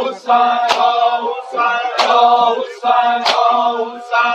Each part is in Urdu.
حسین حسین حسین حسین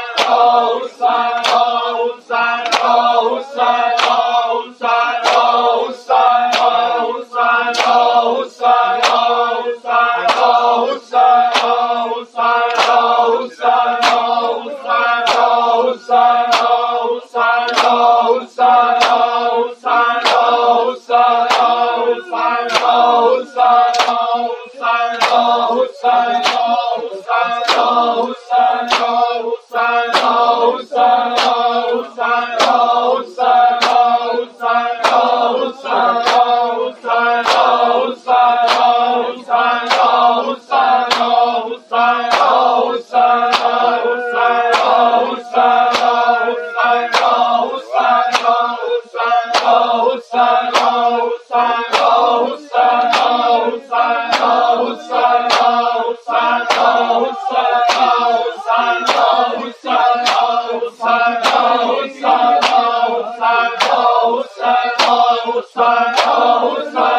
حسین حسین حسین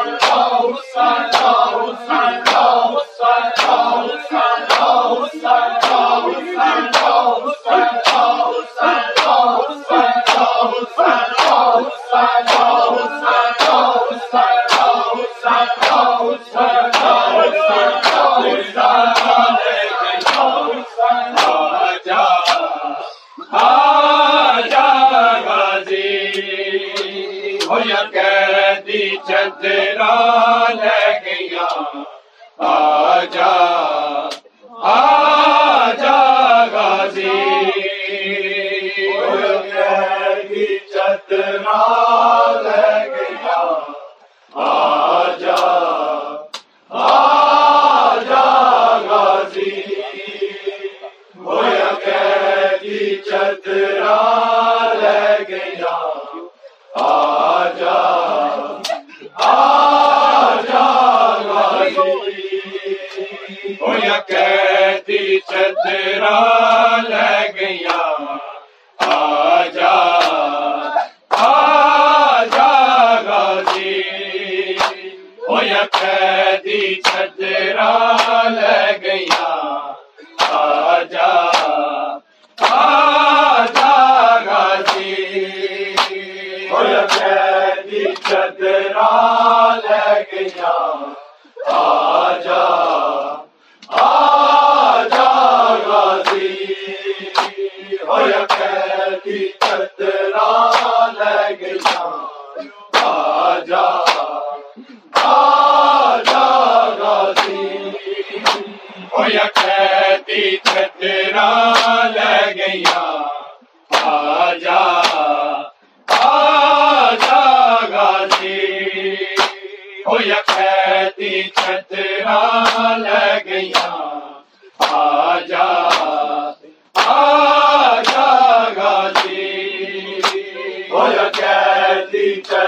سلام چترا لگ گیا۔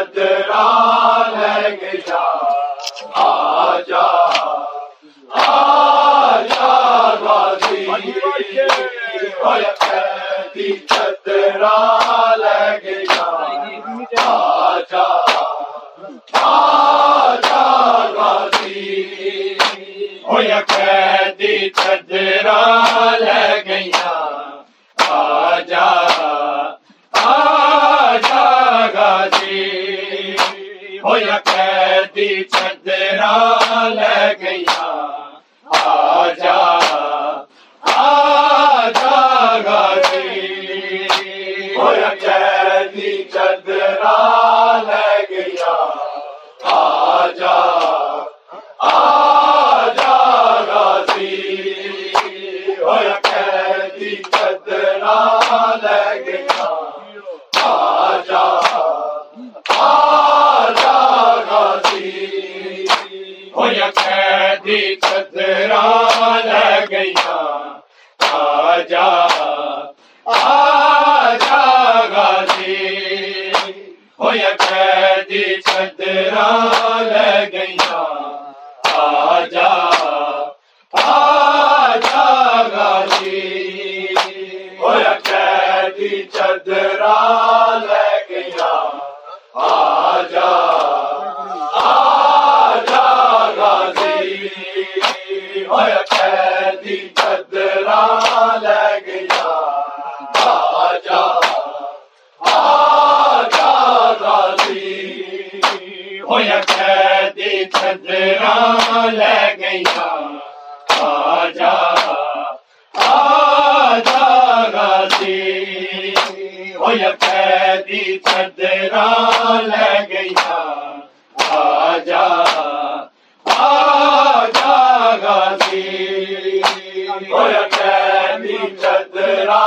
خطرہ لگ جا۔ جا آ جا غازی ہویا قیدی چھترا لگیا آ جا آ جا غازی ہویا قیدی چھترا لگیا آ چھترا لگیا آجا آ جا ہو یا قیدی چھترا لگیا آجا آجا غازی ہو یا قیدی چھترا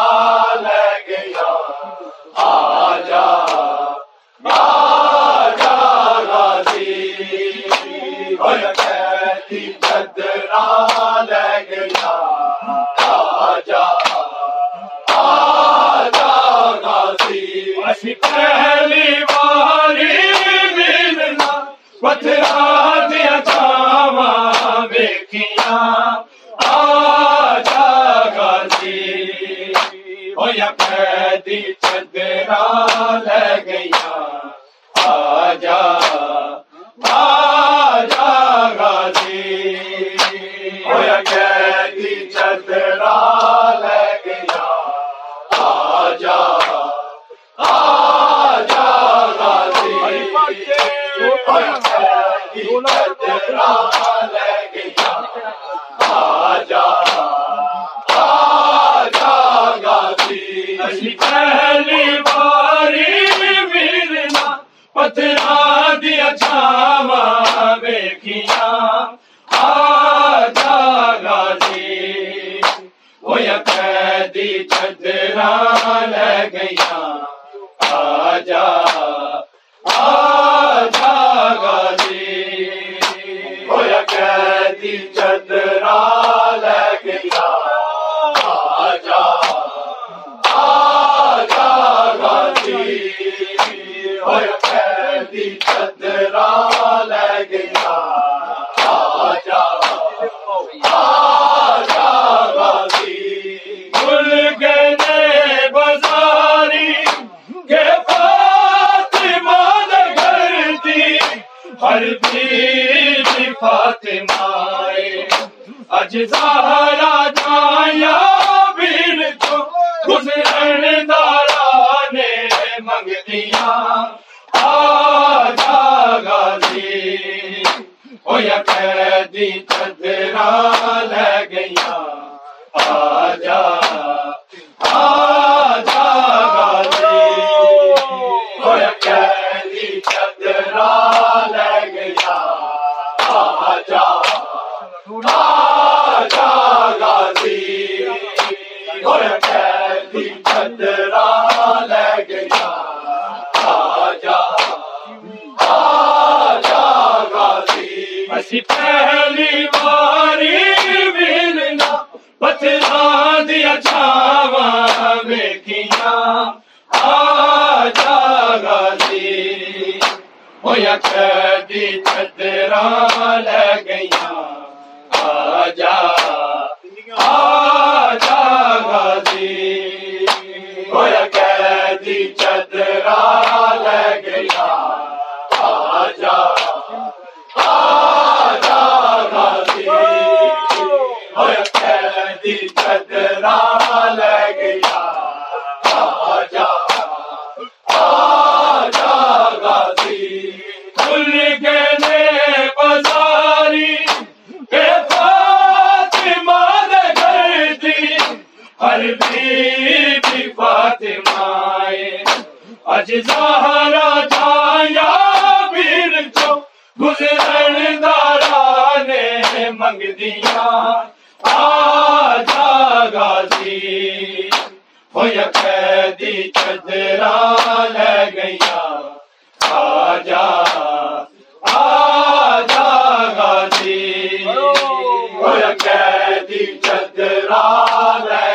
ہویا قیدی چدرا لے گیا آ جا is up. ہر بی فاطمائے اج زہرا جایا پیر جو گزرن دارا نے منگ دیا آجا غازی ہویا قیدی چدرا لے گیا آجا آجا غازی ہویا قیدی چدرا لے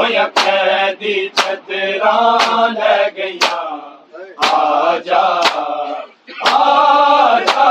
ہویا قیدی چھترا لے گیا آجا آجا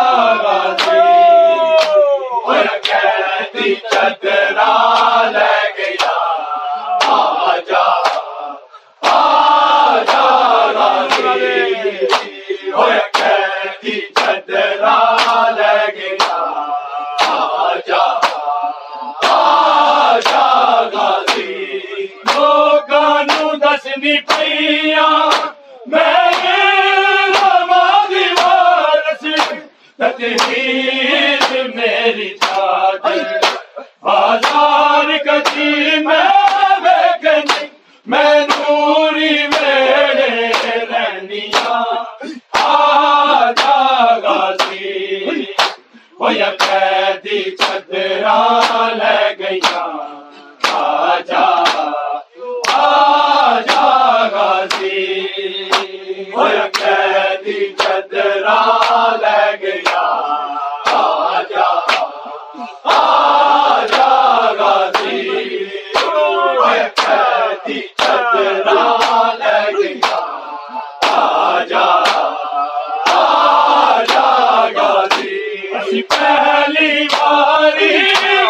پہلی باری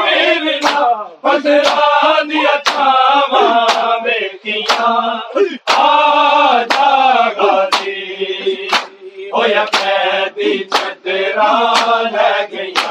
ملنا پسرا دیا تھا ماں چدرا لے گیا۔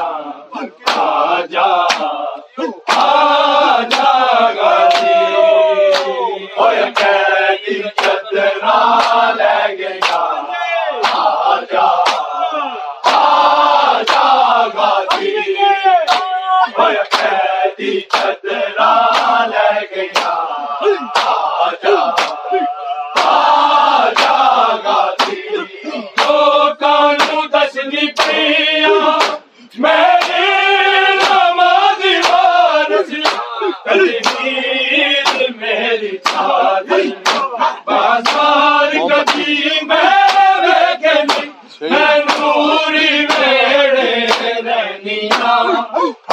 میاں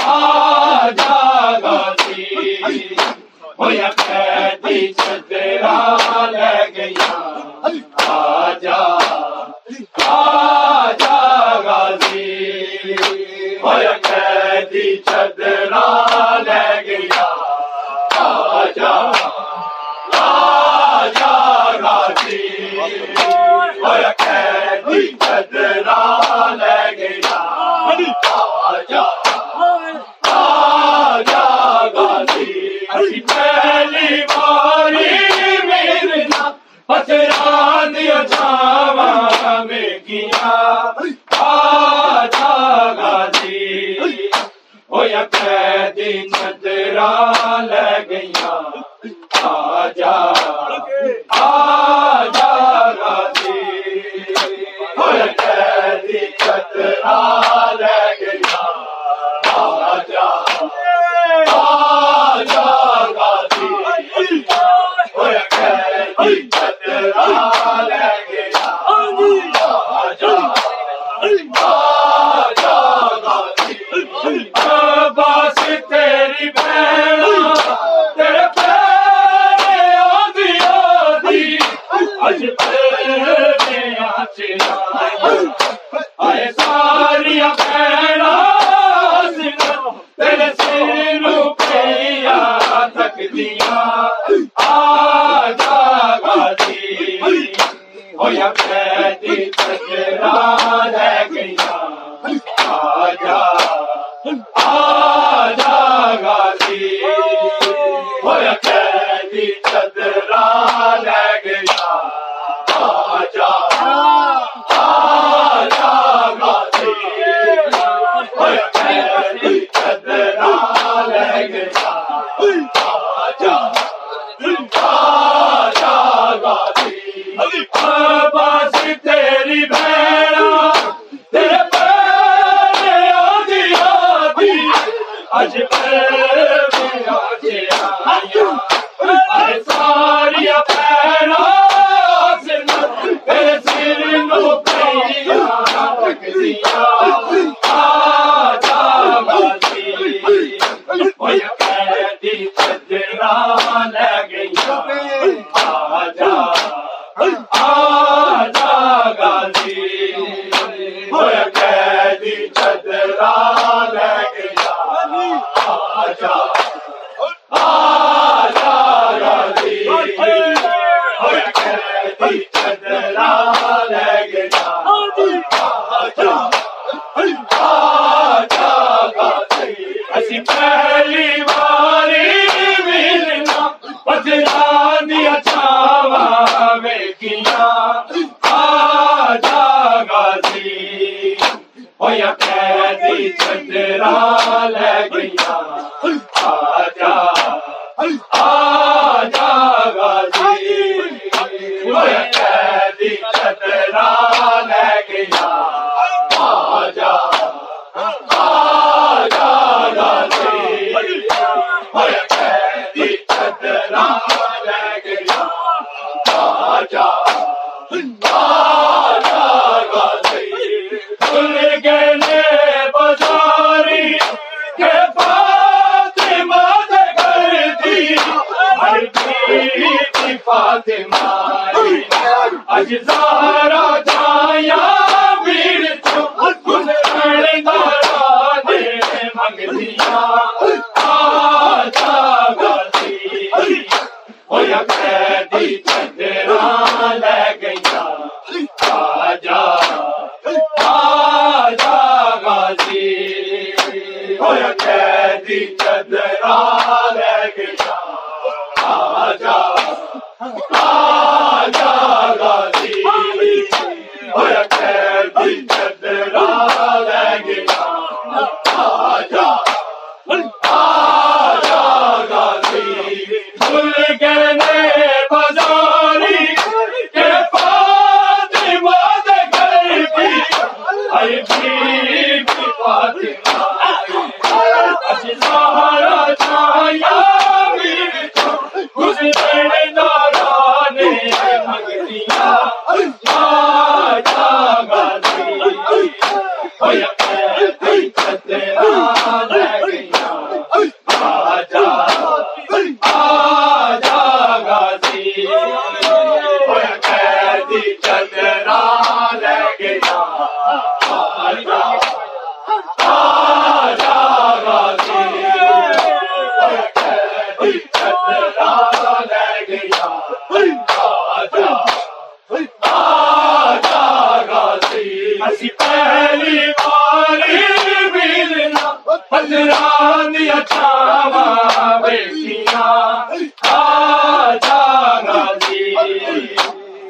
کانو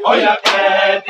دس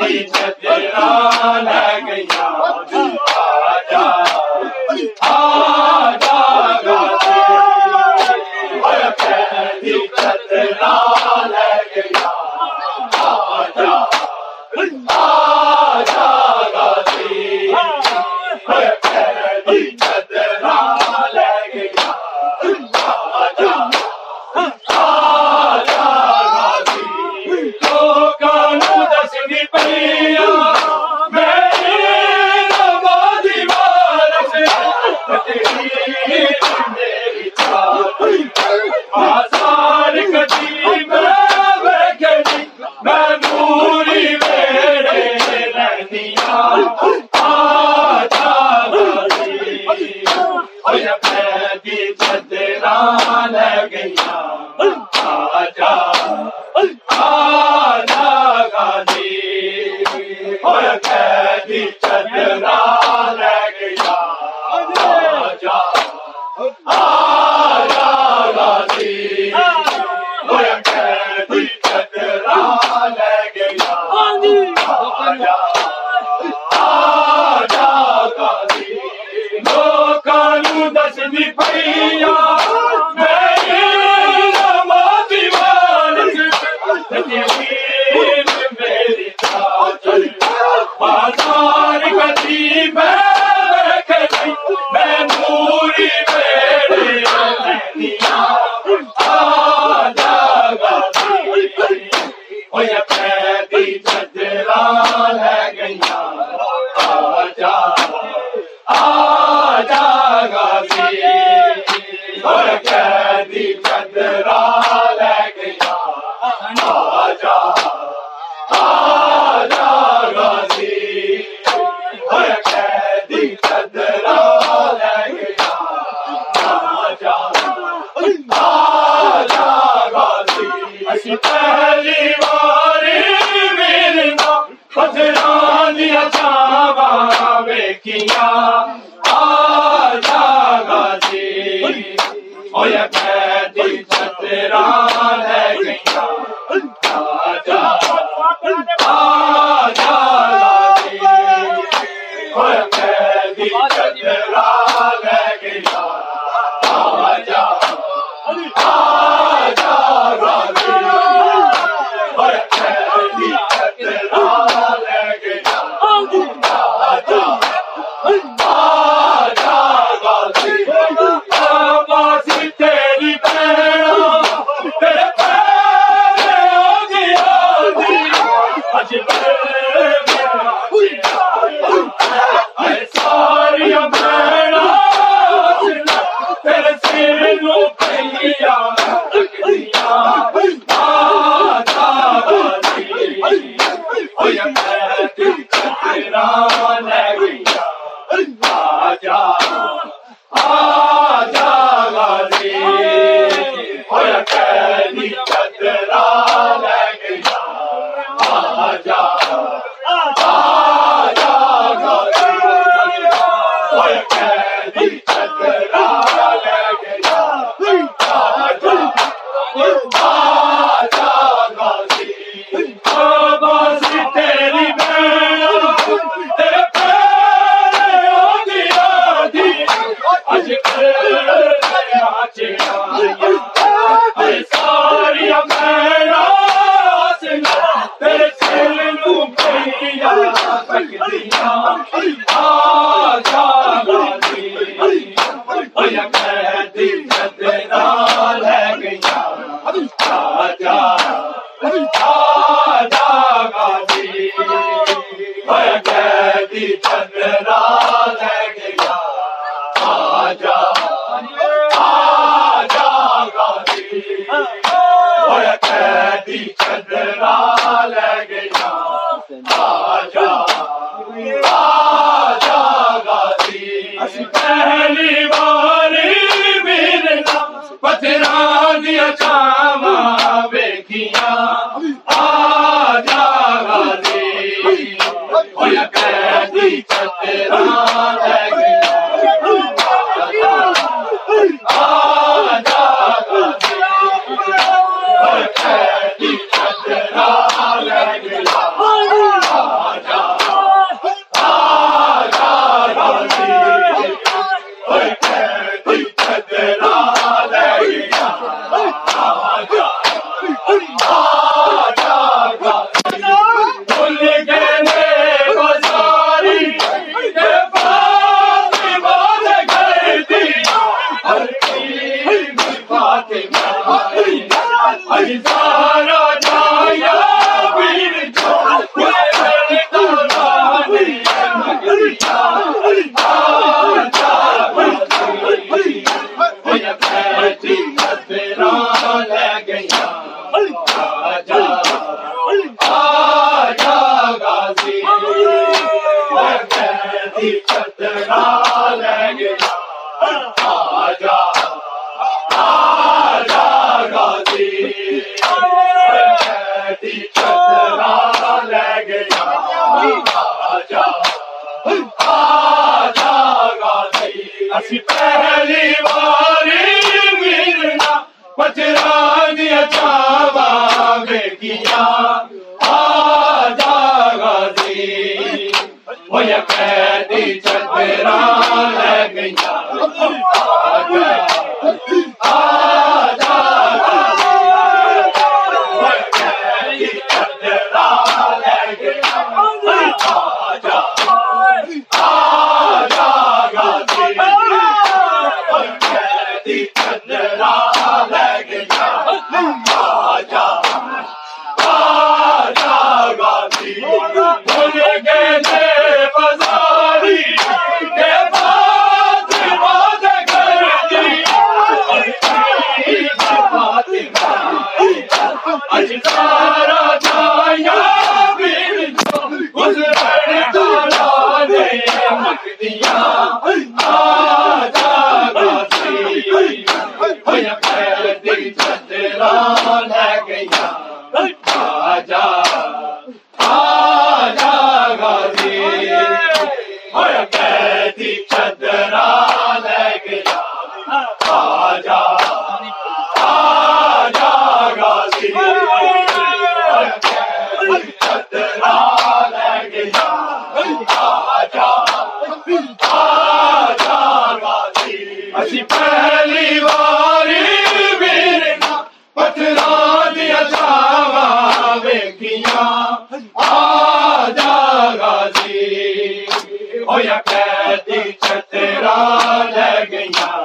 کیا آجا قیدی گیا